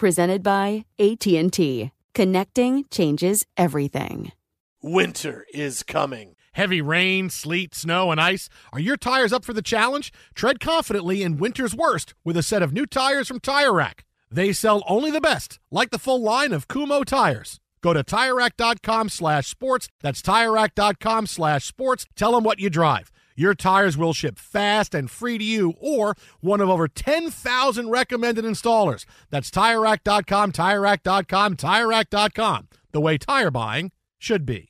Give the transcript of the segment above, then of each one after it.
Presented by AT&T. Connecting changes everything. Winter is coming. Heavy rain, sleet, snow, and ice. Are your tires up for the challenge? Tread confidently in winter's worst with a set of new tires from Tire Rack. They sell only the best, like the full line of Kumho tires. Go to TireRack.com slash sports. That's TireRack.com slash sports. Tell them what you drive. Your tires will ship fast and free to you or one of over 10,000 recommended installers. That's TireRack.com, TireRack.com, TireRack.com. The way tire buying should be.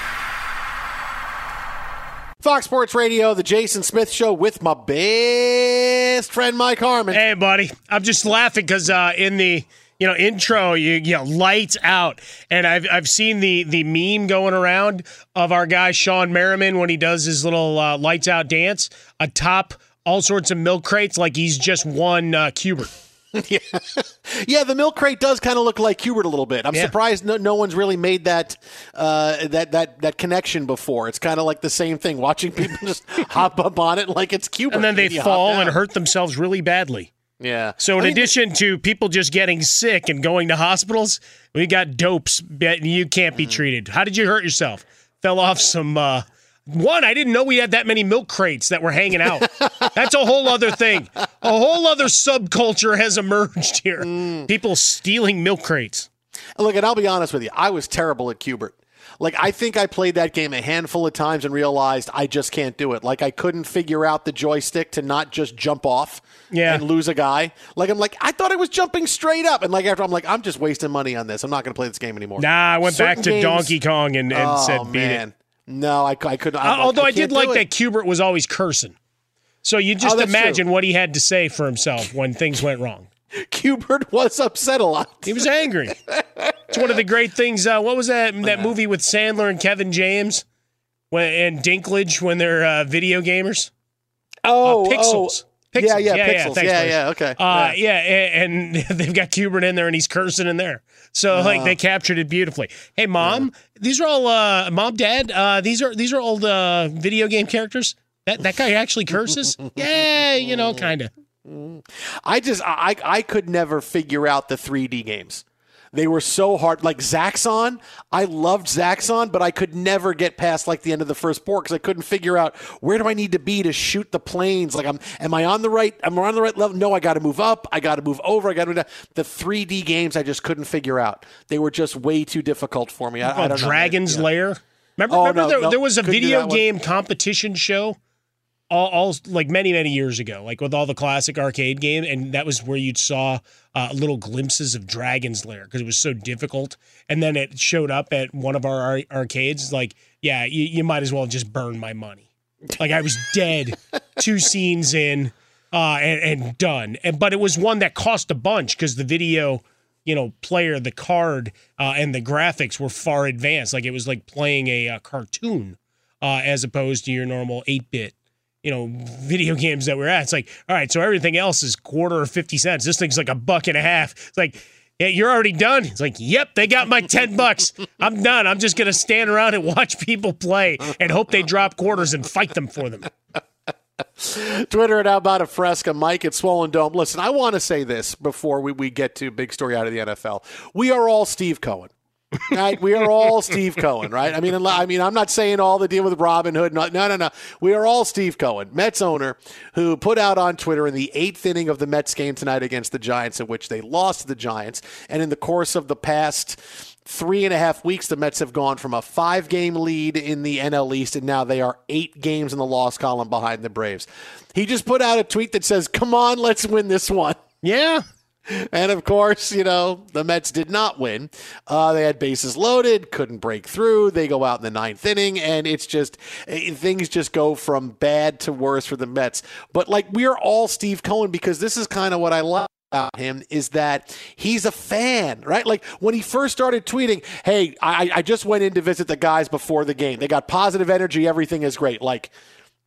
Fox Sports Radio, the Jason Smith Show with my best friend Mike Harmon. Hey, buddy. I'm just laughing because uh, in the you know intro, you, you know, lights out, and I've I've seen the the meme going around of our guy Shawne Merriman when he does his little uh, lights out dance atop all sorts of milk crates, like he's just one uh, Q*bert. yeah. yeah, the milk crate does kind of look like Q*bert a little bit. I'm Yeah. surprised no, no one's really made that uh, that that that connection before. It's kind of like the same thing. Watching people just hop up on it like it's Q*bert, and then they hop fall and hurt themselves really badly. Yeah. So in I mean, addition to people just getting sick and going to hospitals, we got dopes that you can't Mm. be treated. How did you hurt yourself? Fell off some uh one, I didn't know we had that many milk crates that were hanging out. That's a whole other thing. A whole other subculture has emerged here. Mm. People stealing milk crates. Look, and I'll be honest with you, I was terrible at Q*bert. Like I think I played that game a handful of times and realized I just can't do it. Like I couldn't figure out the joystick to not just jump off Yeah. and lose a guy. Like I'm like I thought I was jumping straight up, and like after I'm like I'm just wasting money on this. I'm not going to play this game anymore. Nah, I went back to games- Donkey Kong and, and oh, said beat man. it. No, I, I couldn't. I'm Uh, like, although I, can't did like it. that Q*bert was always cursing. So you just Oh, imagine true. what he had to say for himself when things went wrong. Q*bert was upset a lot. He was angry. it's one of the great things. Uh, what was that that movie with Sandler and Kevin James when, and Dinklage when they're uh, video gamers? Oh, uh, Pixels. Pixels. Yeah, yeah, yeah, Pixels. thanks, Yeah, yeah, okay. Uh, Yeah. yeah, and they've got Q*bert in there, and he's cursing in there. So Uh-huh. like they captured it beautifully. Hey, mom, these are all uh, mom, dad. Uh, these are these are old uh, video game characters. That that guy actually curses. yeah, you know, kind of. I just I I could never figure out the 3D games. They were so hard. Like Zaxxon, I loved Zaxxon, but I could never get past like the end of the first port because I couldn't figure out where do I need to be to shoot the planes. Like, I'm am I on the right? Am I on the right level? No, I got to move up. I got to move over. I got to the 3D games. I just couldn't figure out. They were just way too difficult for me. I, Oh, know. Dragon's Yeah. Lair. Remember, Oh, remember no, there, no, there was a video game competition show, all, all like many many years ago, like with all the classic arcade game, and that was where you saw uh, little glimpses of Dragon's Lair because it was so difficult, and then it showed up at one of our ar- arcades. Like, yeah, you, you might as well just burn my money. Like I was dead two scenes in, uh, and, and done. And but it was one that cost a bunch because the video you know player the card uh, and the graphics were far advanced like it was like playing a, uh cartoon uh, as opposed to your normal 8-bit you know video games that we're at it's like all right so everything else is quarter or 50 cents this thing's like a buck and a half it's like you're already done. It's like, yep, they got my 10 bucks. I'm done. I'm just going to stand around and watch people play and hope they drop quarters and fight them for them. Twitter at About a Fresca, Mike at Swollen Dome. Listen, I want to say this before we, we get to big story out of the NFL. We are all Steve Cohen. right? We are all Steve Cohen, right? I mean, I mean, I'm not saying all the deal with Robin Hood. No, no, no. We are all Steve Cohen, Mets owner, who put out on Twitter in the eighth inning of the Mets game tonight against the Giants, in which they lost the Giants, and in the course of the past three and a half weeks, the Mets have gone from a five game lead in the NL East, and now they are eight games in the loss column behind the Braves. He just put out a tweet that says, Come on, let's win this one. Yeah. And of course, you know, the Mets did not win. Uh, they had bases loaded, couldn't break through. They go out in the ninth inning, and it's just eh, things just go from bad to worse for the Mets. But like, we're all Steve Cohen because this is kind of what I love about him is that he's a fan, right? Like when he first started tweeting, "Hey, I, I just went in to visit the guys before the game. They got positive energy. Everything is great." Like.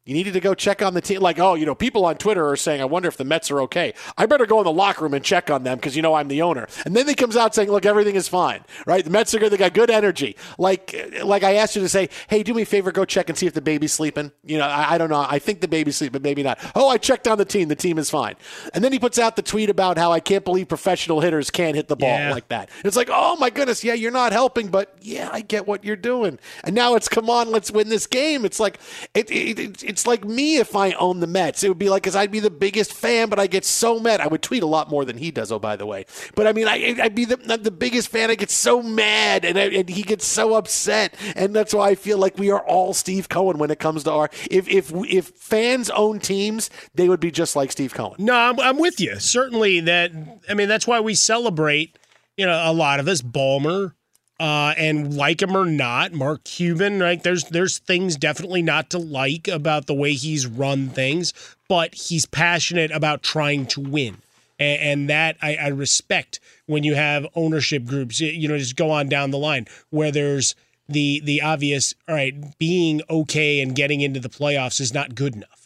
You needed to go check on the team. Like, oh, you know, people on Twitter are saying, I wonder if the Mets are okay. I better go in the locker room and check on them because, you know, I'm the owner. And then he comes out saying, look, everything is fine, right? The Mets are good. They got good energy. Like, like I asked you to say, hey, do me a favor, go check and see if the baby's sleeping. You know, I, I don't know. I think the baby's sleeping, but maybe not. Oh, I checked on the team. The team is fine. And then he puts out the tweet about how I can't believe professional hitters can't hit the ball Yeah. like that. It's like, oh my goodness, yeah, you're not helping, but yeah, I get what you're doing. And now it's come on, let's win this game. It's like it, it, it- it's like me if I own the Mets. It would be like because I'd be the biggest fan, but I get so mad. I would tweet a lot more than he does. Oh, by the way, but I mean, I, I'd be the, the biggest fan. I get so mad, and, I, and he gets so upset, and that's why I feel like we are all Steve Cohen when it comes to our. If if if fans own teams, they would be just like Steve Cohen. No, I'm, I'm with you. Certainly that. I mean, that's why we celebrate. You know, a lot of us, Ballmer, uh, and like him or not, Mark Cuban. Right? There's there's things definitely not to like about the way he's run things, but he's passionate about trying to win. And, and that I, I respect when you have ownership groups. You know, just go on down the line where there's the the obvious. All right, being okay and getting into the playoffs is not good enough.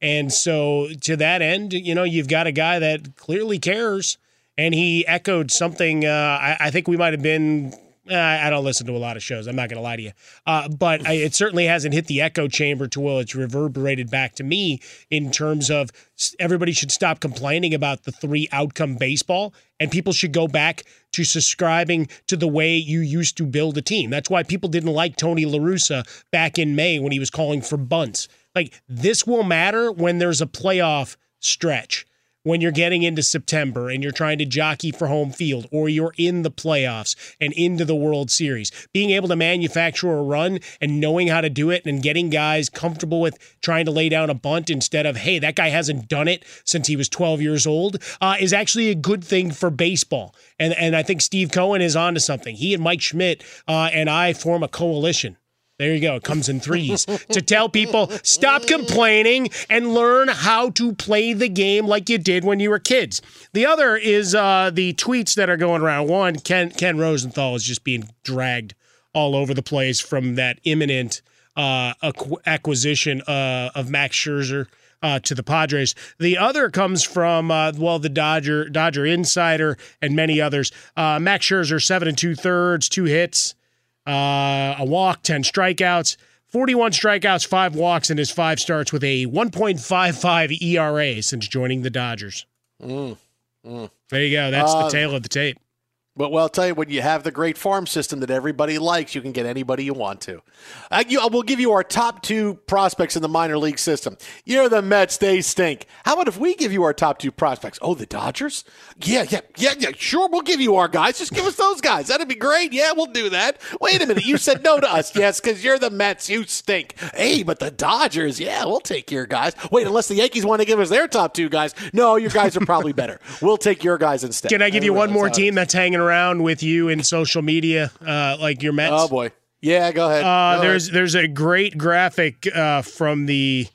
And so, to that end, you know, you've got a guy that clearly cares, and he echoed something. Uh, I, I think we might have been. Uh, I don't listen to a lot of shows. I'm not going to lie to you, uh, but I, it certainly hasn't hit the echo chamber to where it's reverberated back to me in terms of everybody should stop complaining about the three outcome baseball, and people should go back to subscribing to the way you used to build a team. That's why people didn't like Tony La Russa back in May when he was calling for bunts. Like this will matter when there's a playoff stretch. When you're getting into September and you're trying to jockey for home field, or you're in the playoffs and into the World Series, being able to manufacture a run and knowing how to do it and getting guys comfortable with trying to lay down a bunt instead of, hey, that guy hasn't done it since he was 12 years old, uh, is actually a good thing for baseball. And, and I think Steve Cohen is onto something. He and Mike Schmidt uh, and I form a coalition. There you go. It comes in threes to tell people stop complaining and learn how to play the game like you did when you were kids. The other is uh, the tweets that are going around. One, Ken Ken Rosenthal is just being dragged all over the place from that imminent uh, acqu- acquisition uh, of Max Scherzer. uh, to the Padres. The other comes from uh, well, the Dodger Dodger Insider and many others. Uh, Max Scherzer seven and two thirds, two hits, uh, a walk, ten strikeouts. 41 strikeouts, five walks in his five starts with a 1.55 ERA since joining the Dodgers. Mm, mm. There you go. That's Uh, the tail of the tape. But well, I'll tell you, when you have the great farm system that everybody likes, you can get anybody you want to. Uh, you, we'll give you our top two prospects in the minor league system. You're the Mets; they stink. How about if we give you our top two prospects? Oh, the Dodgers? Yeah, yeah, yeah, yeah. Sure, we'll give you our guys. Just give us those guys. That'd be great. Yeah, we'll do that. Wait a minute, you said no to us. Yes, because you're the Mets. You stink. Hey, but the Dodgers? Yeah, we'll take your guys. Wait, unless the Yankees want to give us their top two guys. No, your guys are probably better. We'll take your guys instead. Can I give you one more that's how it team that's hanging around with you in social media, uh, like your Mets? Oh boy. Yeah, go ahead. Uh, Go there's ahead. there's a great graphic uh, from the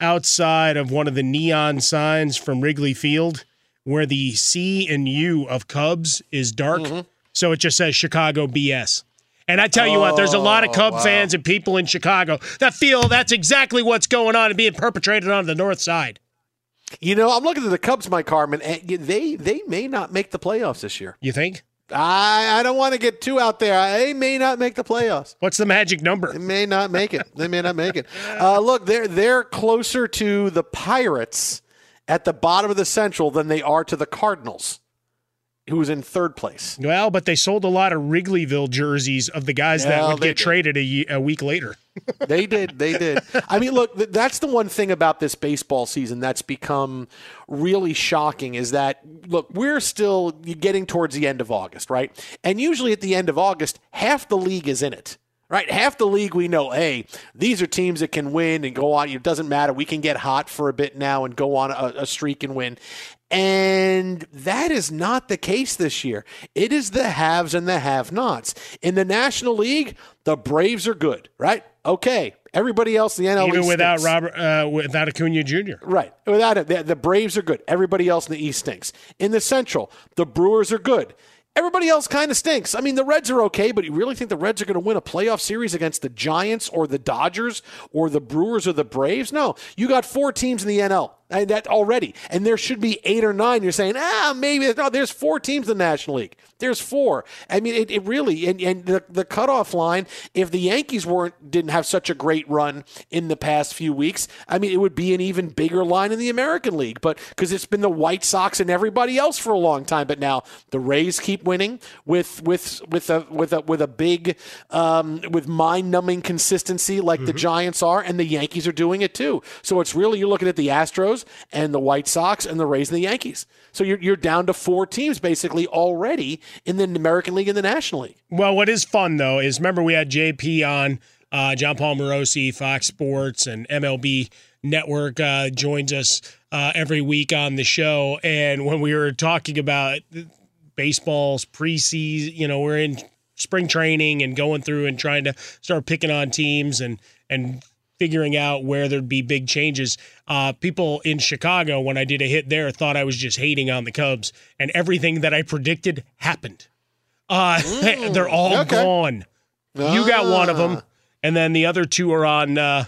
outside of one of the neon signs from Wrigley Field where the C and U of Cubs is dark, Mm-hmm. so it just says Chicago BS. And I tell you what, there's a lot of Oh, Cub wow. fans and people in Chicago that feel that's exactly what's going on and being perpetrated on the north side. You know, I'm looking at the Cubs, Mike Harmon, and they they may not make the playoffs this year. You think? I I don't want to get too out there. They may not make the playoffs. What's the magic number? They may not make it. They may not make it. Uh, look, they're they're closer to the Pirates at the bottom of the Central than they are to the Cardinals, who's in third place. Well, but they sold a lot of Wrigleyville jerseys of the guys that would get did. traded a, a week later. They did. They did. I mean, look, that's the one thing about this baseball season that's become really shocking is that, look, we're still getting towards the end of August, right? And usually at the end of August, half the league is in it. Right, half the league we know. Hey, these are teams that can win and go on. It doesn't matter. We can get hot for a bit now and go on a, a streak and win. And that is not the case this year. It is the haves and the have nots. In the National League, the Braves are good, right? Okay. Everybody else in the NL Even East without stinks. Robert, uh, without Acuna Jr. Right. Without it, the, the Braves are good. Everybody else in the East stinks. In the Central, the Brewers are good. Everybody else kind of stinks. I mean, the Reds are okay, but you really think the Reds are going to win a playoff series against the Giants or the Dodgers or the Brewers or the Braves? No. You got four teams in the NL and that already, and there should be eight or nine. You're saying, ah, maybe no. There's four teams in the National League. There's four. I mean, it, it really and, and the the cutoff line. If the Yankees weren't didn't have such a great run in the past few weeks, I mean, it would be an even bigger line in the American League. But because it's been the White Sox and everybody else for a long time, but now the Rays keep winning with with with a with a with a big um, with mind numbing consistency like the Giants are, and the Yankees are doing it too. So it's really you're looking at the Astros and the White Sox and the Rays and the Yankees. So you're you're down to four teams basically already in the American League and the National League. Well, what is fun though is remember we had JP on uh, Jon Paul Morosi, Fox Sports, and MLB Network uh, joins us uh, every week on the show, and when we were talking about baseball's preseason, you know, we're in spring training and going through and trying to start picking on teams and and figuring out where there'd be big changes. Uh, people in Chicago, when I did a hit there, thought I was just hating on the Cubs, and everything that I predicted happened. Uh, they're all Mm, okay. gone. You got one of them, Ah. and then the other two are on uh,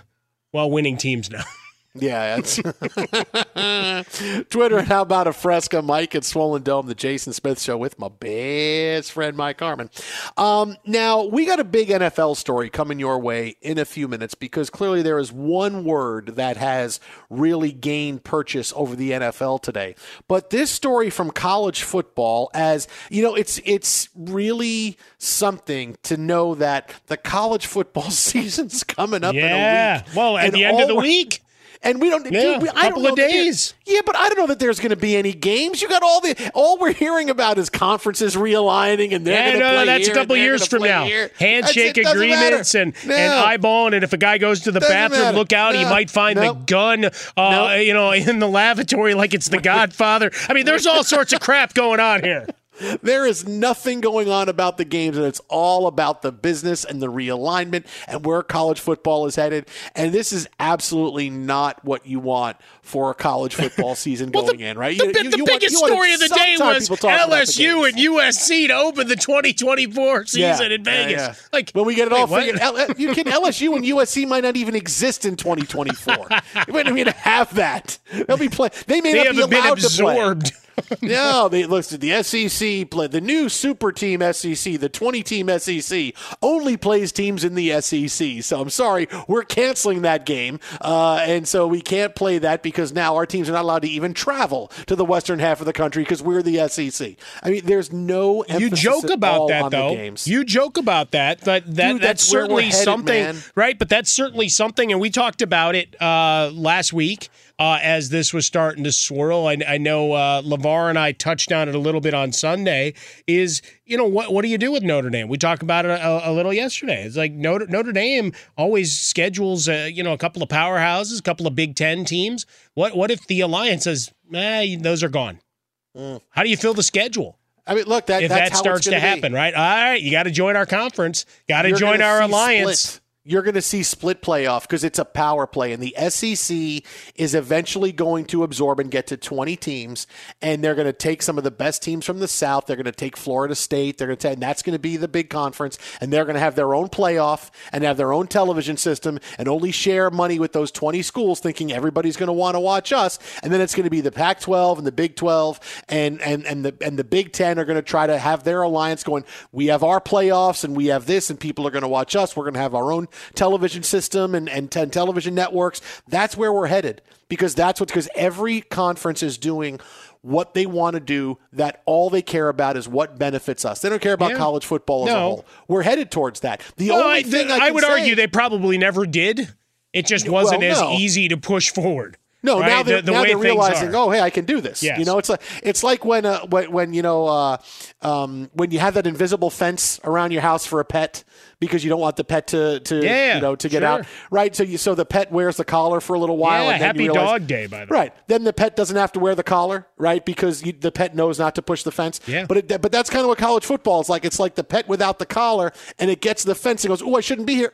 well winning teams now. Yeah, it's Twitter. and How about a Fresca, Mike at Swollen Dome, the Jason Smith Show with my best friend Mike Harmon. Um, now we got a big NFL story coming your way in a few minutes because clearly there is one word that has really gained purchase over the NFL today. But this story from college football, as you know, it's it's really something to know that the college football season's coming up in a yeah. week. Well, at the end of the week. And we don't. Yeah, dude, we, I couple don't of days. Yeah, but I don't know that there's going to be any games. You got all the. All we're hearing about is conferences realigning, and they're Yeah, going to no, play that's here a couple years from now. here. Handshake agreements matter. and No. and eyeballing, and if a guy goes to the Doesn't bathroom, matter. look out. He might find Nope. the gun, uh, Nope. you know, in the lavatory like it's the Godfather. I mean, there's all sorts of crap going on here. There is nothing going on about the games, and it's all about the business and the realignment and where college football is headed. And this is absolutely not what you want for a college football season well, going the, in, right? The, You- the, you- the you biggest want story of the day was people talk about the LSU and USC to open the 2024 season Yeah, in Vegas. yeah. Like when we get it wait, all figured out, you can LSU and USC might not even exist in 2024. we don't even have that. They'll be play. They may They not be haven't been allowed to play. no, they listen. The SEC play the new super team SEC, the 20 team SEC only plays teams in the SEC. So I'm sorry, we're canceling that game, uh, and so we can't play that because now our teams are not allowed to even travel to the western half of the country because we're the SEC. I mean, there's no You joke about that though. games. You joke about that, but that Dude, that's, that's certainly headed, something, man. right? But that's certainly something, and we talked about it uh, last week uh, as this was starting to swirl. I, I know uh, Lavar and I touched on it a little bit on Sunday. Is you know what what do you do with Notre Dame? We talked about it a, a little yesterday. It's like Notre Notre Dame always schedules uh, you know a couple of powerhouses, a couple of Big Ten teams. What what if the alliance says, eh, those are gone? How do you fill the schedule? I mean, look, that if that's that starts to happen, be. right? All right, you got to join our conference, got to join our alliance. split. You're going to see split playoff because it's a power play, and the SEC is eventually going to absorb and get to 20 teams, and they're going to take some of the best teams from the South. They're going to take Florida State. They're going to, and that's going to be the big conference, and they're going to have their own playoff and have their own television system, and only share money with those 20 schools, thinking everybody's going to want to watch us. And then it's going to be the Pac-12 and the Big 12, and and and the and the Big 10 are going to try to have their alliance going. We have our playoffs, and we have this, and people are going to watch us. We're going to have our own television system and, and 10 television networks. That's where we're headed because that's what, because every conference is doing what they want to do that all they care about is what benefits us. They don't care about Yeah. college football as a whole. We're headed towards that. The Well, only I, thing I, I would say- argue they probably never did. It just wasn't Well, as easy to push forward. No, right? now they're, the, the now they're realizing, are. oh, hey, I can do this. Yes. You know, it's like it's like when uh, when, when you know uh, um, when you have that invisible fence around your house for a pet because you don't want the pet to to Yeah, you know to get sure. out, right? So you so the pet wears the collar for a little while. Yeah, and then happy realize, dog day, by the way. Right. Then the pet doesn't have to wear the collar, right? Because you, the pet knows not to push the fence. Yeah. But it, but that's kind of what college football is like. It's like the pet without the collar, and it gets to the fence and goes, "Oh, I shouldn't be here."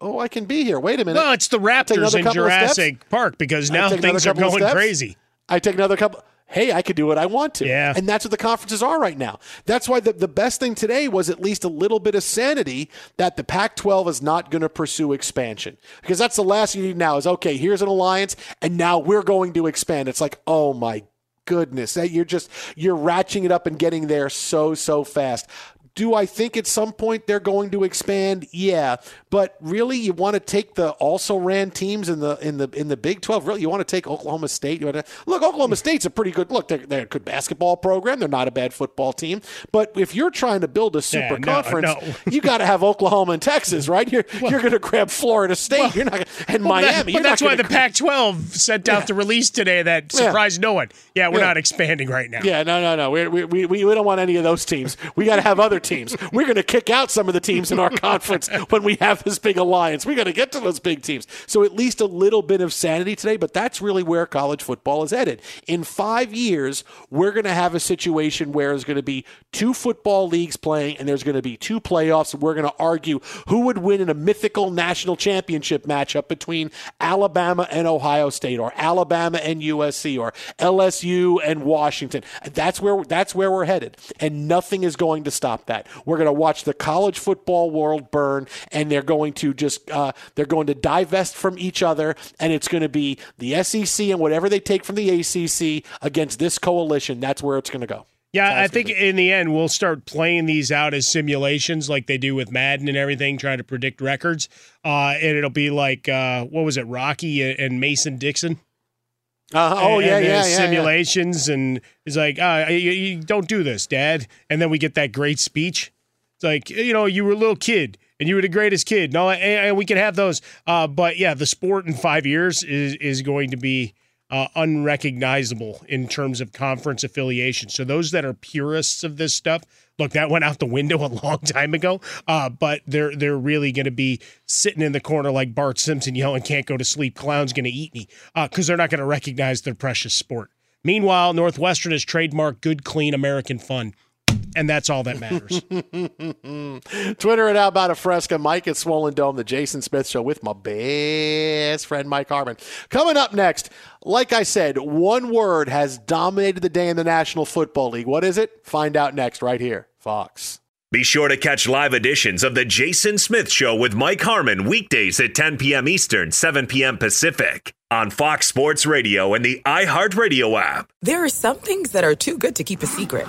Oh, I can be here. Wait a minute. Well, it's the Raptors in. Jurassic Park because now things are going crazy. I take another couple. Hey, I could do what I want to. Yeah. And that's what the conferences are right now. That's why the, the best thing today was at least a little bit of sanity that the Pac 12 is not going to pursue expansion. Because that's the last thing you need now is okay, here's an alliance, and now we're going to expand. It's like, oh my goodness. That You're just, you're ratcheting it up and getting there so, so fast. Do I think at some point they're going to expand? Yeah, but really, you want to take the also ran teams in the in the in the Big Twelve. Really, you want to take Oklahoma State. You want to look. Oklahoma State's a pretty good look. They're, they're a good basketball program. They're not a bad football team. But if you're trying to build a super Yeah, no, conference, no. you got to have Oklahoma and Texas, right? You're you're going to grab Florida State. you're not gonna, and Well, that- Miami. you're that's why the Pac-12 sent out the release today that Yeah. surprised no one. Yeah, we're Yeah. not expanding right now. Yeah, no, no, no. We, we, we, we don't want any of those teams. We got to have other teams. We're going to kick out some of the teams in our conference when we have this big alliance. We're going to get to those big teams. So at least a little bit of sanity today, but that's really where college football is headed. In five years, we're going to have a situation where there's going to be two football leagues playing and there's going to be two playoffs. And we're going to argue who would win in a mythical national championship matchup between Alabama and Ohio State or Alabama and USC or LSU and Washington. That's where that's where we're headed. And nothing is going to stop that. We're going to watch the college football world burn and they're going to just uh, they're going to divest from each other and it's going to be the SEC and whatever they take from the ACC against this coalition. That's where it's going to go. Yeah, I think in the end we'll start playing these out as simulations, like they do with Madden and everything, trying to predict records. Uh, and it'll be like uh, what was it, Rocky and Mason Dixon? Uh, oh And- yeah, and yeah, yeah, yeah. simulations, and it's like, uh, you, you don't do this, Dad. And then we get that great speech. It's like, you know, you were a little kid and you were the greatest kid. No, and, and we can have those. Uh, but yeah, the sport in five years is is going to be uh, unrecognizable in terms of conference affiliation. So those that are purists of this stuff, look, that went out the window a long time ago. Uh, but they're they're really going to be sitting in the corner like Bart Simpson yelling, "Can't go to sleep, clown's going to eat me," because they're not going to recognize their precious sport. Meanwhile, Northwestern has trademarked good, clean American fun. And that's all that matters. Twitter it out about a fresca. Mike at Swollen Dome, the Jason Smith Show with my best friend Mike Harmon. Coming up next, like I said, one word has dominated the day in the National Football League. What is it? Find out next, right here, Fox. Be sure to catch live editions of The Jason Smith Show with Mike Harmon weekdays at 10 p.m. Eastern, 7 p.m. Pacific on Fox Sports Radio and the iHeartRadio app. There are some things that are too good to keep a secret.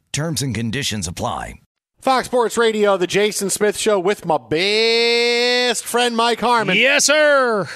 Terms and conditions apply. Fox Sports Radio, the Jason Smith Show with my best friend Mike Harmon. Yes, sir.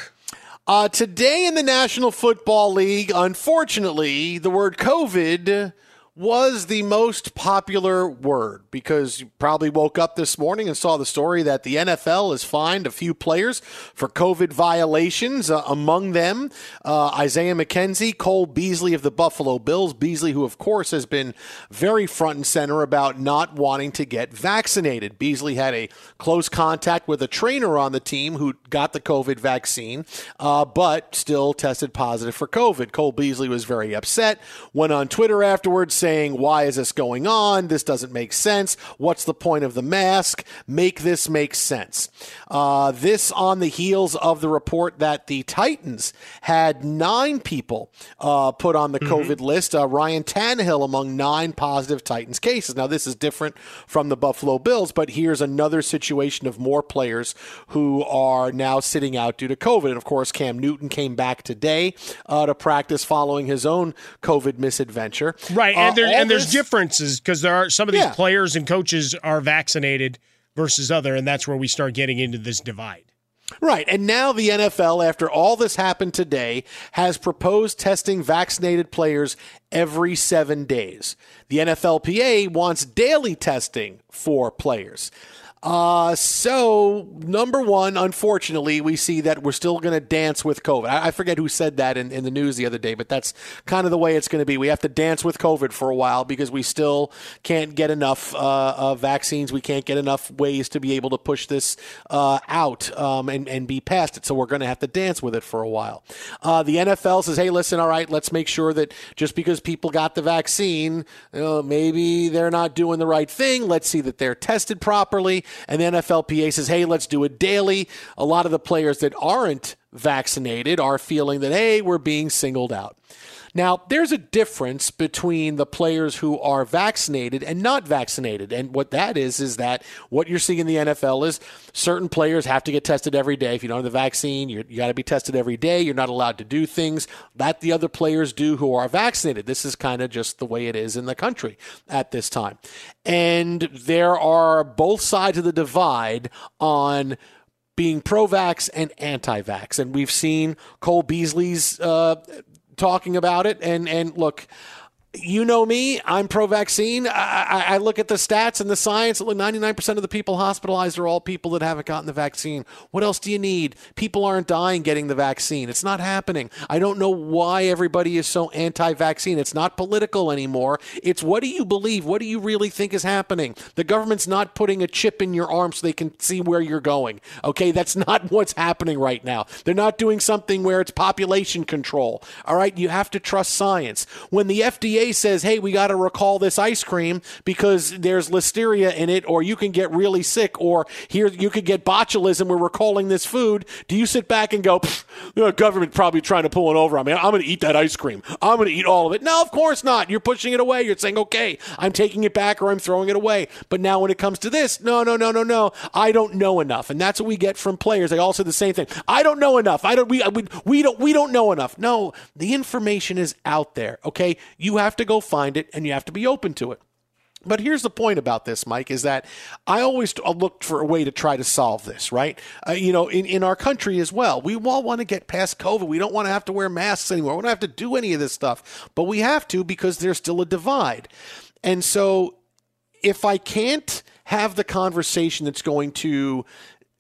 Uh, today in the National Football League, unfortunately, the word COVID was the most popular word because you probably woke up this morning and saw the story that the NFL has fined a few players for COVID violations. Uh, among them, uh, Isaiah McKenzie, Cole Beasley of the Buffalo Bills. Beasley, who of course has been very front and center about not wanting to get vaccinated. Beasley had a close contact with a trainer on the team who got the COVID vaccine, uh, but still tested positive for COVID. Cole Beasley was very upset, went on Twitter afterwards saying, why is this going on? This doesn't make sense. What's the point of the mask? Make this make sense. Uh, this on the heels of the report that the Titans had nine people uh, put on the mm-hmm. COVID list. Uh, Ryan Tannehill among nine positive Titans cases. Now, this is different from the Buffalo Bills, but here's another situation of more players who are now sitting out due to COVID. And of course, Cam Newton came back today uh, to practice following his own COVID misadventure. Right, and, uh, there, and there's differences because there are some of these yeah. players and coaches are vaccinated versus other, and that's where we start getting into this divide. Right. And now the NFL, after all this happened today, has proposed testing vaccinated players every seven days. The NFLPA wants daily testing for players. Uh, so, number one, unfortunately, we see that we're still going to dance with COVID. I, I, forget who said that in, in the news the other day, but that's kind of the way it's going to be. We have to dance with COVID for a while because we still can't get enough uh, vaccines. We can't get enough ways to be able to push this uh, out um, and, and be past it. So, we're going to have to dance with it for a while. Uh, the NFL says, hey, listen, all right, let's make sure that just because people got the vaccine, maybe they're not doing the right thing. Let's see that they're tested properly and the NFLPA says, hey, let's do it daily. A lot of the players that aren't vaccinated are feeling that, hey, we're being singled out. Now, there's a difference between the players who are vaccinated and not vaccinated. And what that is, is that what you're seeing in the NFL is certain players have to get tested every day. If you don't have the vaccine, you got to be tested every day. You're not allowed to do things that the other players do who are vaccinated. This is kind of just the way it is in the country at this time. And there are both sides of the divide on being pro vax and anti vax. And we've seen Cole Beasley's uh, talking about it. And and look, you know me, I'm pro vaccine. I, I, look at the stats and the science. 99% of the people hospitalized are all people that haven't gotten the vaccine. What else do you need? People aren't dying getting the vaccine. It's not happening. I don't know why everybody is so anti vaccine. It's not political anymore. It's what do you believe? What do you really think is happening? The government's not putting a chip in your arm so they can see where you're going. Okay, that's not what's happening right now. They're not doing something where it's population control. All right, you have to trust science. When the FDA says, hey, we got to recall this ice cream because there's listeria in it, or you can get really sick, or here you could get botulism, we're recalling this food, do you sit back and go, the government probably trying to pull it over on me? I'm going to eat that ice cream. I'm going to eat all of it. No, of course not. You're pushing it away. You're saying, okay, I'm taking it back or I'm throwing it away. But now when it comes to this, no, no, no, no, no, I don't know enough. And that's what we get from players. They all say the same thing. I don't know enough. I don't, we, we, we don't, we don't know enough. No, the information is out there. Okay. You have to go find it and you have to be open to it. But here's the point about this, Mike, is that I always looked for a way to try to solve this, right? Uh, you know, in, in our country as well, we all want to get past COVID. We don't want to have to wear masks anymore. We don't have to do any of this stuff, but we have to because there's still a divide. And so if I can't have the conversation that's going to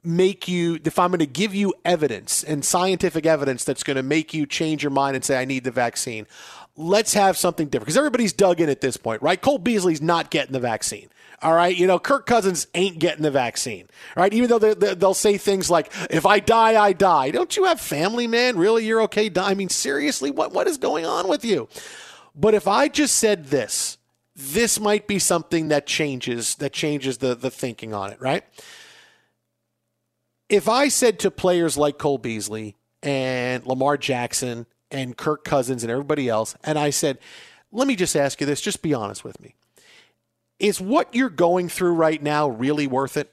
make you if i'm going to give you evidence and scientific evidence that's going to make you change your mind and say i need the vaccine let's have something different because everybody's dug in at this point, right? Cole Beasley's not getting the vaccine. All right, you know Kirk Cousins ain't getting the vaccine. Right, even though they'll say things like, "If I die, I die." Don't you have family, man? Really, you're okay? I mean, seriously, what what is going on with you? But if I just said this, this might be something that changes that changes the the thinking on it. Right? If I said to players like Cole Beasley and Lamar Jackson and Kirk Cousins and everybody else. And I said, let me just ask you this, just be honest with me. Is what you're going through right now really worth it?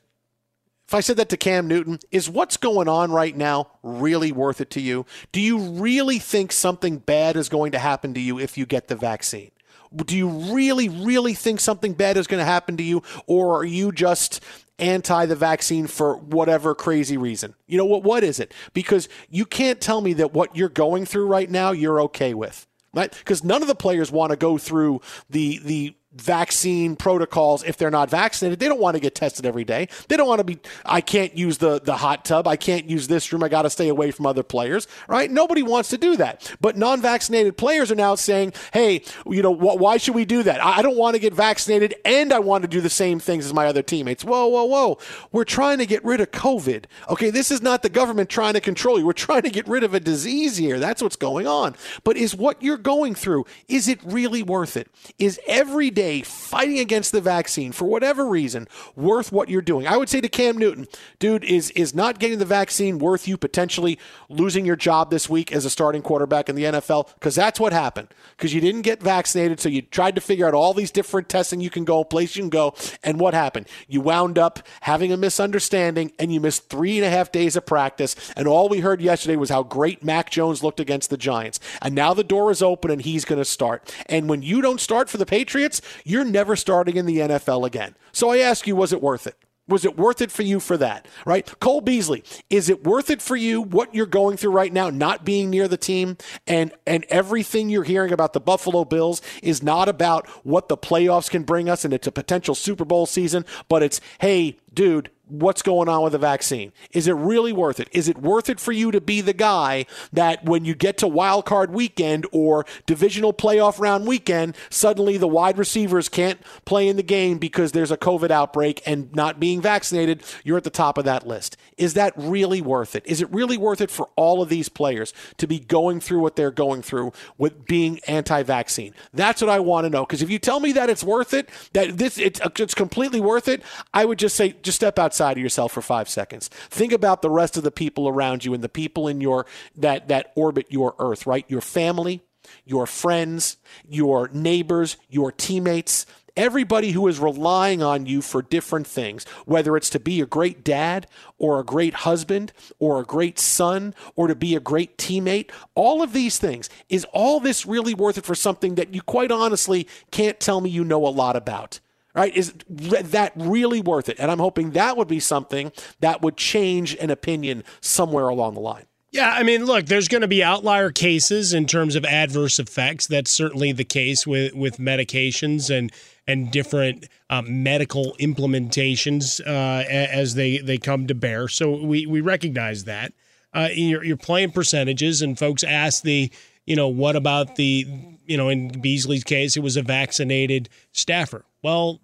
If I said that to Cam Newton, is what's going on right now really worth it to you? Do you really think something bad is going to happen to you if you get the vaccine? Do you really, really think something bad is going to happen to you? Or are you just anti the vaccine for whatever crazy reason. You know what what is it? Because you can't tell me that what you're going through right now you're okay with. Right? Because none of the players want to go through the the vaccine protocols if they're not vaccinated. They don't want to get tested every day. They don't want to be I can't use the the hot tub. I can't use this room. I got to stay away from other players, right? Nobody wants to do that. But non-vaccinated players are now saying, "Hey, you know, wh- why should we do that? I, I don't want to get vaccinated and I want to do the same things as my other teammates." Whoa, whoa, whoa. We're trying to get rid of COVID. Okay, this is not the government trying to control you. We're trying to get rid of a disease here. That's what's going on. But is what you're going through is it really worth it? Is every day day fighting against the vaccine for whatever reason worth what you're doing? I would say to Cam Newton, dude, is is not getting the vaccine worth you potentially losing your job this week as a starting quarterback in the NFL? Because that's what happened. Because you didn't get vaccinated, so you tried to figure out all these different testing you can go, place you can go, and what happened? You wound up having a misunderstanding and you missed three and a half days of practice. And all we heard yesterday was how great Mac Jones looked against the Giants. And now the door is open and he's going to start. And when you don't start for the Patriots, you're never starting in the NFL again. So I ask you, was it worth it? Was it worth it for you for that? Right? Cole Beasley, is it worth it for you what you're going through right now, not being near the team and and everything you're hearing about the Buffalo Bills is not about what the playoffs can bring us and it's a potential Super Bowl season, but it's hey, dude, what's going on with the vaccine. Is it really worth it? Is it worth it for you to be the guy that when you get to wild card weekend or divisional playoff round weekend, suddenly the wide receivers can't play in the game because there's a COVID outbreak and not being vaccinated, you're at the top of that list. Is that really worth it? Is it really worth it for all of these players to be going through what they're going through with being anti-vaccine? That's what I want to know because if you tell me that it's worth it, that this it's, it's completely worth it, I would just say just step outside outside of yourself for five seconds. Think about the rest of the people around you and the people in your that that orbit your earth, right? Your family, your friends, your neighbors, your teammates, everybody who is relying on you for different things, whether it's to be a great dad or a great husband or a great son or to be a great teammate, all of these things, is all this really worth it for something that you quite honestly can't tell me you know a lot about? Right? Is that really worth it? And I'm hoping that would be something that would change an opinion somewhere along the line. Yeah, I mean, look, there's going to be outlier cases in terms of adverse effects. That's certainly the case with with medications and and different um, medical implementations uh, as they they come to bear. So we we recognize that. Uh, you're, you're playing percentages, and folks ask the you know what about the you know in Beasley's case it was a vaccinated staffer. Well,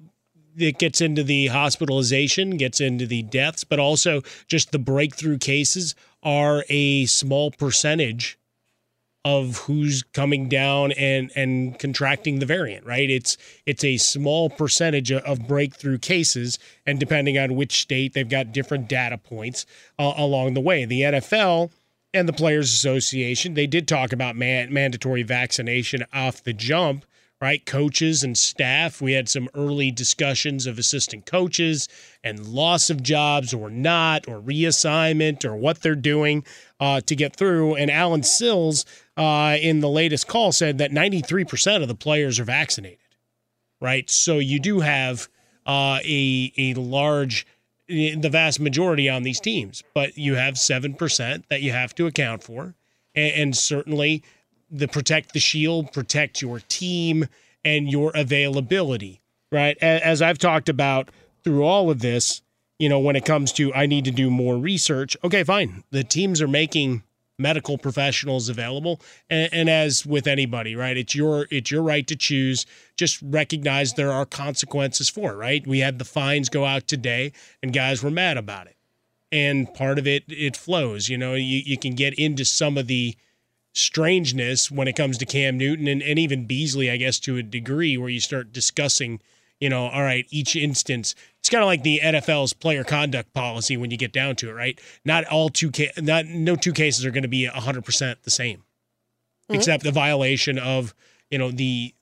it gets into the hospitalization, gets into the deaths, but also just the breakthrough cases are a small percentage of who's coming down and and contracting the variant, right? It's it's a small percentage of breakthrough cases, and depending on which state, they've got different data points uh, along the way. The NFL and the Players Association, they did talk about man, mandatory vaccination off the jump right? Coaches and staff. We had some early discussions of assistant coaches and loss of jobs or not, or reassignment or what they're doing uh, to get through. And Allen Sills, uh, in the latest call, said that 93% of the players are vaccinated, right? So you do have uh, a, a large the vast majority on these teams, but you have 7% that you have to account for. And, and certainly the protect the shield, protect your team and your availability, right? As I've talked about through all of this, you know, when it comes to I need to do more research, okay, fine. The teams are making medical professionals available and, and, as with anybody right it's your it's your right to choose just recognize there are consequences for it right we had the fines go out today and guys were mad about it and part of it it flows you know you, you can get into some of the strangeness when it comes to Cam Newton and, and even Beasley, I guess, to a degree, where you start discussing, you know, all right, each instance. It's kind of like the NFL's player conduct policy when you get down to it, right? Not all two, ca- not no two cases are going to be hundred percent the same, mm-hmm. except the violation of, you know, the,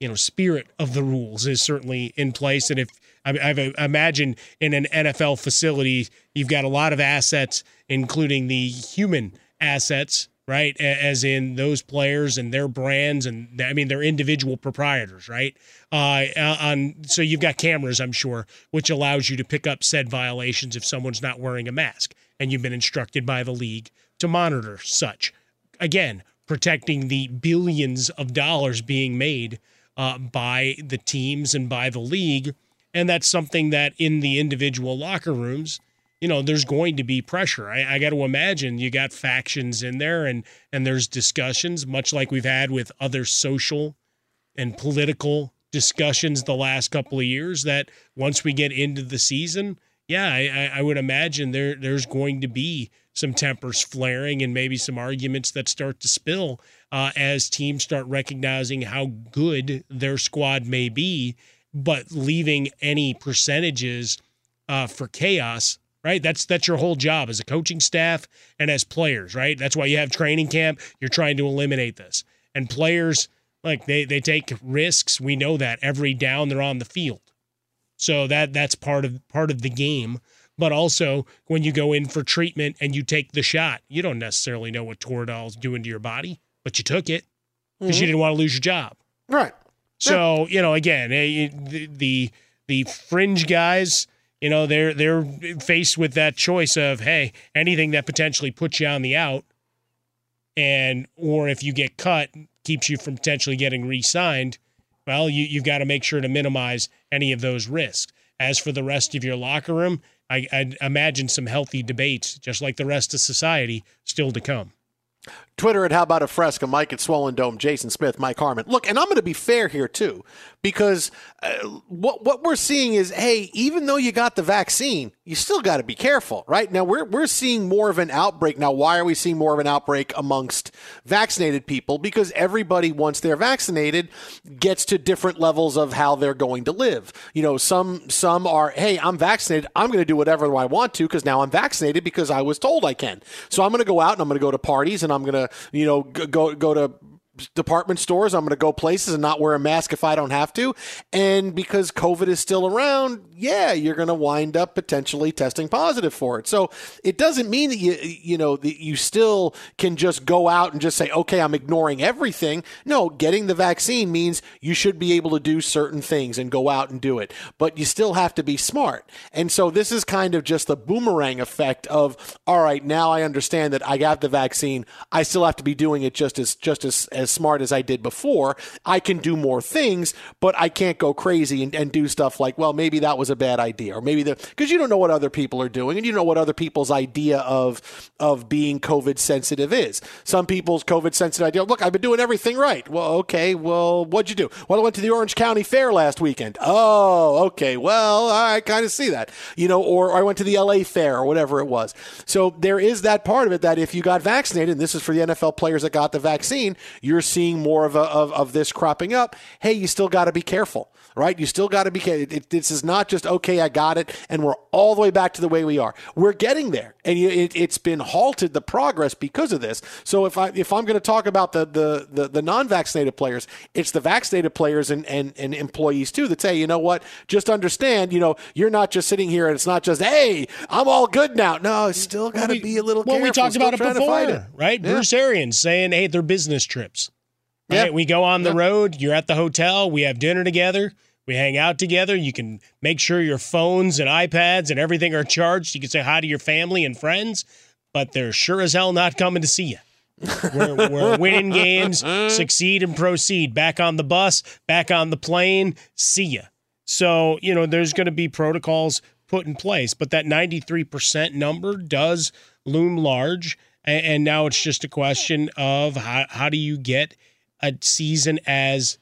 you know, spirit of the rules is certainly in place. And if I, I imagine in an NFL facility, you've got a lot of assets, including the human assets right? As in those players and their brands, and I mean they're individual proprietors, right? Uh, on so you've got cameras, I'm sure, which allows you to pick up said violations if someone's not wearing a mask, and you've been instructed by the league to monitor such. Again, protecting the billions of dollars being made uh, by the teams and by the league. And that's something that in the individual locker rooms, you know, there's going to be pressure. I, I got to imagine you got factions in there and and there's discussions, much like we've had with other social and political discussions the last couple of years. That once we get into the season, yeah, I, I would imagine there there's going to be some tempers flaring and maybe some arguments that start to spill uh, as teams start recognizing how good their squad may be, but leaving any percentages uh, for chaos. Right, that's that's your whole job as a coaching staff and as players. Right, that's why you have training camp. You're trying to eliminate this, and players like they they take risks. We know that every down they're on the field, so that that's part of part of the game but also when you go in for treatment and you take the shot, you don't necessarily know what Toradol's doing to your body, but you took it because mm-hmm. you didn't want to lose your job. Right. So you know, again, eh, the, the the fringe guys, you know, they're they're faced with that choice of hey, anything that potentially puts you on the out, and or if you get cut, keeps you from potentially getting re-signed. Well, you you've got to make sure to minimize any of those risks. As for the rest of your locker room, I, I imagine some healthy debates, just like the rest of society, still to come. Twitter at How About a Fresca, Mike at Swollen Dome, Jason Smith, Mike Harmon. Look, and I'm going to be fair here too, because uh, what what we're seeing is, hey, even though you got the vaccine, you still got to be careful, right? Now we're we're seeing more of an outbreak. Now, why are we seeing more of an outbreak amongst vaccinated people? Because everybody, once they're vaccinated, gets to different levels of how they're going to live. You know, some some are, hey, I'm vaccinated, I'm going to do whatever I want to because now I'm vaccinated because I was told I can. So I'm going to go out and I'm going to go to parties and I'm going to you know, go go to department stores. I'm going to go places and not wear a mask if I don't have to. And because COVID is still around, yeah, you're going to wind up potentially testing positive for it. So it doesn't mean that you, you know, that you still can just go out and just say, okay, I'm ignoring everything. No, getting the vaccine means you should be able to do certain things and go out and do it. But you still have to be smart. And so this is kind of just the boomerang effect of, all right, now I understand that I got the vaccine. I still have to be doing it just as, just as, as smart as I did before. I can do more things, but I can't go crazy and, and do stuff like, well, maybe that was a bad idea, or maybe the because you don't know what other people are doing, and you know what other people's idea of of being COVID sensitive is. Some people's COVID sensitive idea, look, I've been doing everything right. Well, okay, well, what'd you do? Well, I went to the Orange County Fair last weekend. Oh, okay, well, I kind of see that, you know, or I went to the LA Fair or whatever it was. So there is that part of it that if you got vaccinated, and this is for the NFL players that got the vaccine, you're seeing more of, a, of, of this cropping up, hey, you still got to be careful, right? You still got to be careful. It, this is not just, okay, I got it, and we're all the way back to the way we are. We're getting there, and it, has been halted the progress because of this. So if I if I'm going to talk about the the the, the non-vaccinated players, it's the vaccinated players and, and and employees too that say, you know what, just understand, you know, you're not just sitting here and it's not just, hey, I'm all good now. No, it's still got to well, be a little. Well, careful. we talked about it before, it. right? Yeah. Bruce Arians saying, hey, they're business trips. Right? Yeah. We go on the yeah. road. You're at the hotel. We have dinner together. We hang out together. You can make sure your phones and iPads and everything are charged. You can say hi to your family and friends, but they're sure as hell not coming to see you. we're, we're winning games, succeed and proceed. Back on the bus, back on the plane, see ya. So, you know, there's going to be protocols put in place, but that 93% number does loom large. And now it's just a question of how, how do you get – a season as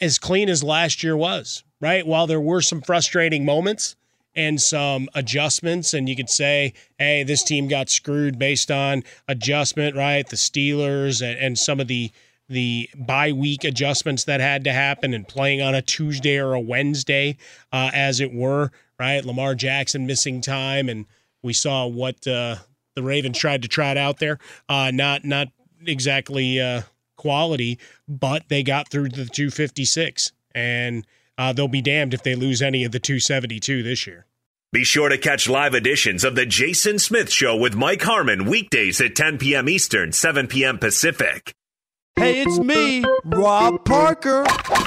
as clean as last year was, right? While there were some frustrating moments and some adjustments, and you could say, hey, this team got screwed based on adjustment, right? The Steelers and, and some of the the bye week adjustments that had to happen and playing on a Tuesday or a Wednesday, uh, as it were, right? Lamar Jackson missing time, and we saw what uh, the Ravens tried to trot out there. Uh, not not exactly uh, quality, but they got through the 256, and uh, they'll be damned if they lose any of the 272 this year. Be sure to catch live editions of The Jason Smith Show with Mike Harmon weekdays at 10 p.m. Eastern, 7 p.m. Pacific. Hey, it's me, Rob Parker.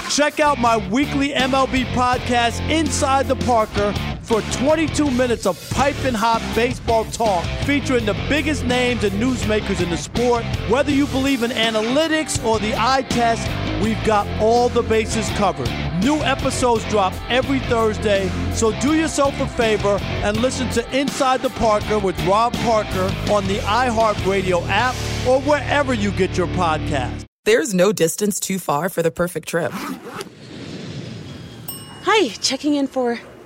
Check out my weekly MLB podcast, Inside the Parker for 22 minutes of piping hot baseball talk featuring the biggest names and newsmakers in the sport. Whether you believe in analytics or the eye test, we've got all the bases covered. New episodes drop every Thursday, so do yourself a favor and listen to Inside the Parker with Rob Parker on the iHeartRadio app or wherever you get your podcast. There's no distance too far for the perfect trip. Hi, checking in for.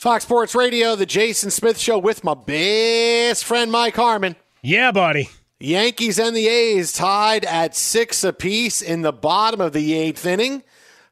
Fox Sports Radio, the Jason Smith Show with my best friend Mike Harmon. Yeah, buddy. Yankees and the A's tied at six apiece in the bottom of the eighth inning.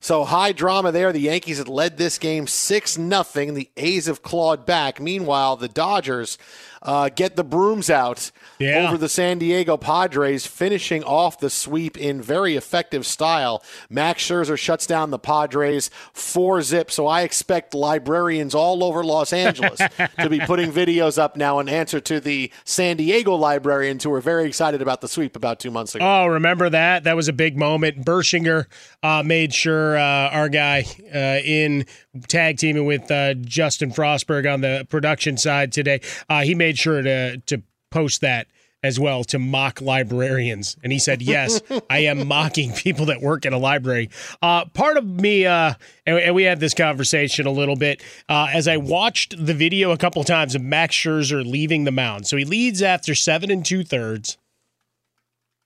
So high drama there. The Yankees had led this game six nothing. The A's have clawed back. Meanwhile, the Dodgers uh, get the brooms out Yeah. over the San Diego Padres, finishing off the sweep in very effective style. Max Scherzer shuts down the Padres four zip. So I expect librarians all over Los Angeles to be putting videos up now in answer to the San Diego librarians who were very excited about the sweep about two months ago. Oh, remember that? That was a big moment. Bershinger uh, made sure uh, our guy uh, in tag teaming with uh, Justin Frostberg on the production side today, uh, he made sure to to post that as well to mock librarians. And he said, Yes, I am mocking people that work in a library. Uh, part of me, uh, and, and we had this conversation a little bit, uh, as I watched the video a couple times of Max Scherzer leaving the mound. So he leads after seven and two thirds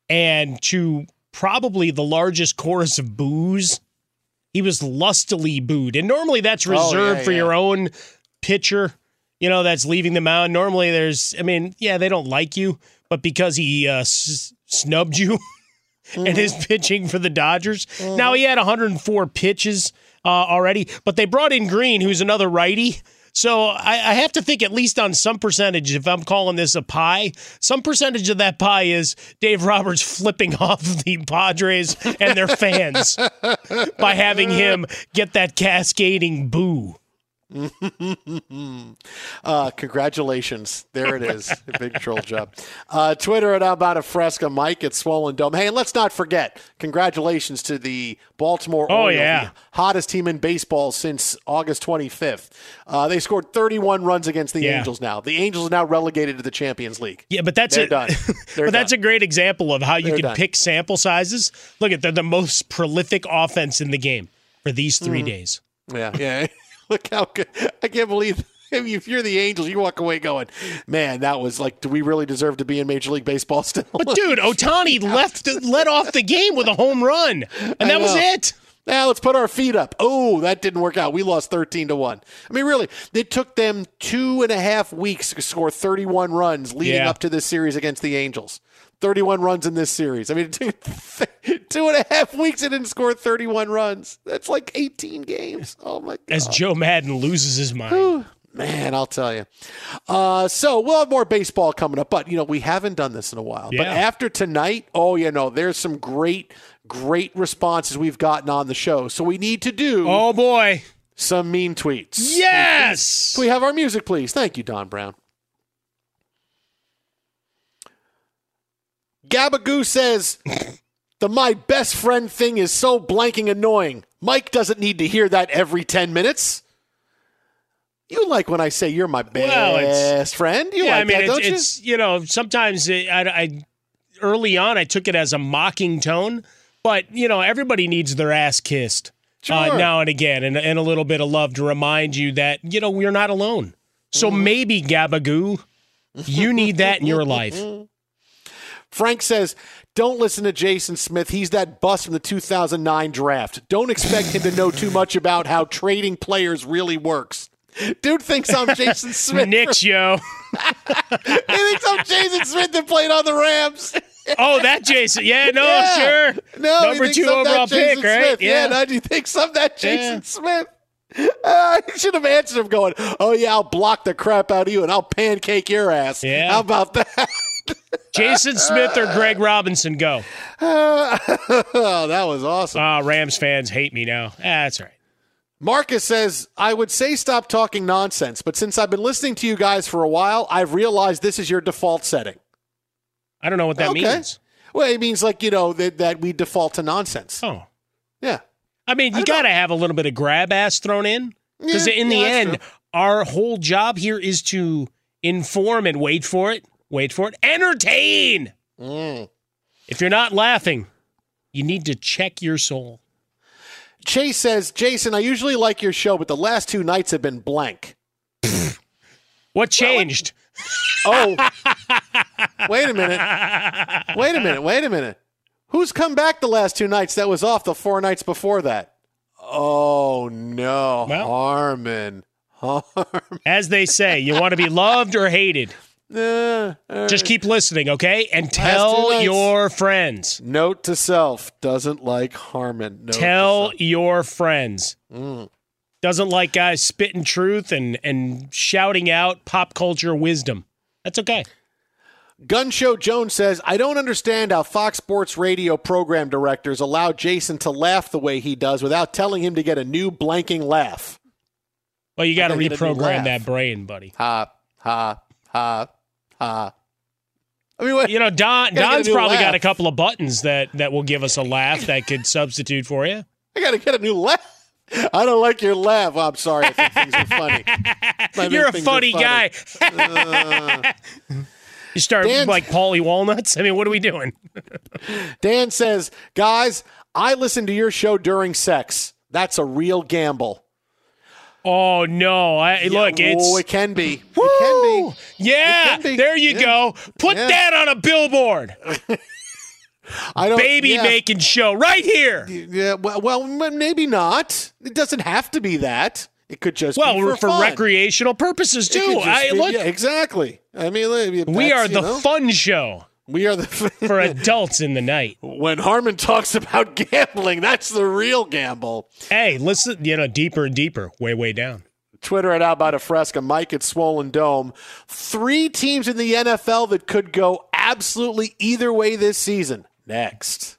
and to probably the largest chorus of boos. He was lustily booed. And normally that's Oh, reserved yeah, for yeah. your own pitcher, you know, that's leaving the mound. Normally there's, I mean, yeah, they don't like you, but because he uh, s- snubbed you and his pitching for the Dodgers. Now he had 104 pitches uh, already, but they brought in Green, who's another righty. So I, I have to think at least on some percentage, if I'm calling this a pie, some percentage of that pie is Dave Roberts flipping off the Padres and their fans by having him get that cascading boo. uh, congratulations. There it is. Big troll job. Uh, Twitter at about a fresca, Mike at Swollen Dome. Hey, and let's not forget, congratulations to the Baltimore Oh, Orioles, yeah. the hottest team in baseball since August 25th. Uh, they scored 31 runs against the Yeah. Angels now. The Angels are now relegated to the Champions League. Yeah, but that's They're a, done. They're but that's done. a great example of how you They're can done. pick sample sizes. Look at they're the most prolific offense in the game for these 3 Mhm. days. Yeah, yeah. Look how good. I can't believe. If you're the Angels, you walk away going, "Man, that was like, do we really deserve to be in Major League Baseball still?" But dude, Ohtani left led off the game with a home run, and that was it. Now let's put our feet up. Oh, that didn't work out. We lost thirteen to one. I mean, really, it took them two and a half weeks to score thirty-one runs leading Yeah. up to this series against the Angels. Thirty-one runs in this series. I mean, it took two and a half weeks. It didn't score thirty-one runs. That's like eighteen games. Oh my god! As Joe Maddon loses his mind. Man, I'll tell you. Uh, so we'll have more baseball coming up, but you know we haven't done this in a while. But after tonight, oh, you know, there's some great, great responses we've gotten on the show. So we need to do. Oh boy, some mean tweets. Yes. Can we have our music, please? Thank you, Don Brown. Gabagoo says, the my best friend thing is so blanking annoying. Mike doesn't need to hear that every 10 minutes. You like when I say you're my best Well, friend? You yeah, like I mean, that, it's, don't you? it's you know sometimes it, I, I early on I took it as a mocking tone, but you know everybody needs their ass kissed uh, now and again, and, and a little bit of love to remind you that you know we're not alone. So Mm-hmm. maybe Gabagoo, you need that in your life. Frank says, don't listen to Jason Smith. He's that bust from the 2009 draft. Don't expect him to know too much about how trading players really works. Dude thinks I'm Jason Smith. Knicks, yo. he thinks I'm Jason Smith that played on the Rams. Oh, that Jason. Yeah, no, Yeah. sure. No, Number two overall pick, Jason right? Smith. Yeah, no, he thinks I'm that Jason Yeah. Smith. Uh, I should have answered him going, oh, yeah, I'll block the crap out of you and I'll pancake your ass. Yeah. How about that? Jason Smith or Greg Robinson, go. oh, that was awesome. Ah, Rams fans hate me now. Ah, that's right. Marcus says, I would say stop talking nonsense, but since I've been listening to you guys for a while, I've realized this is your default setting. I don't know what that Okay. means. Well, it means like, you know, that, that we default to nonsense. Oh. Yeah. I mean, you got to have a little bit of grab ass thrown in because Yeah, in the yeah, that's end, true. our whole job here is to inform and wait for it. Wait for it. Entertain. Mm. If you're not laughing, you need to check your soul. Chase says, Jason, I usually like your show, but the last two nights have been blank. What changed? Oh, wait a minute. Wait a minute. Wait a minute. Who's come back the last two nights that was off the four nights before that? Oh, no. Well, Harmon. Harmon. As they say, you want to be loved or hated. Uh, Just right. keep listening, okay? And tell your friends. Note to self doesn't like Harmon. Note Tell your friends. Mm. Doesn't like guys spitting truth and, and shouting out pop culture wisdom. That's okay. Gun Show Jones says, I don't understand how Fox Sports Radio program directors allow Jason to laugh the way he does without telling him to get a new blanking laugh. Well, you got to gotta get a new reprogram that brain, buddy. Ha, ha, ha, ha. I mean, what? You know, Don Gotta Don's probably got a couple of buttons that that will give us a laugh that could substitute for you. I got to get a new laugh. I don't like your laugh. I'm sorry. I think things are funny. I You're a are funny, guy. Uh, You start Dan- like Paulie Walnuts. I mean, what are we doing? Dan says, guys, I listen to your show during sex. That's a real gamble. Oh no! I, look, oh, it's oh, it can be. It can be. yeah. Can be. There you Yeah. go. Put Yeah. that on a billboard. I don't. Baby yeah. making show right here. Yeah, well, well, maybe not. It doesn't have to be that. It could just Well, for, for, recreational purposes too. I be- look. yeah, exactly. I mean, we are the know. fun show. We are the for adults in the night. When Harmon talks about gambling, that's the real gamble. Hey, listen, you know, deeper and deeper, way, way down. Twitter at Out Fresca, Mike at Swollen Dome. Three teams in the NFL that could go absolutely either way this season. Next.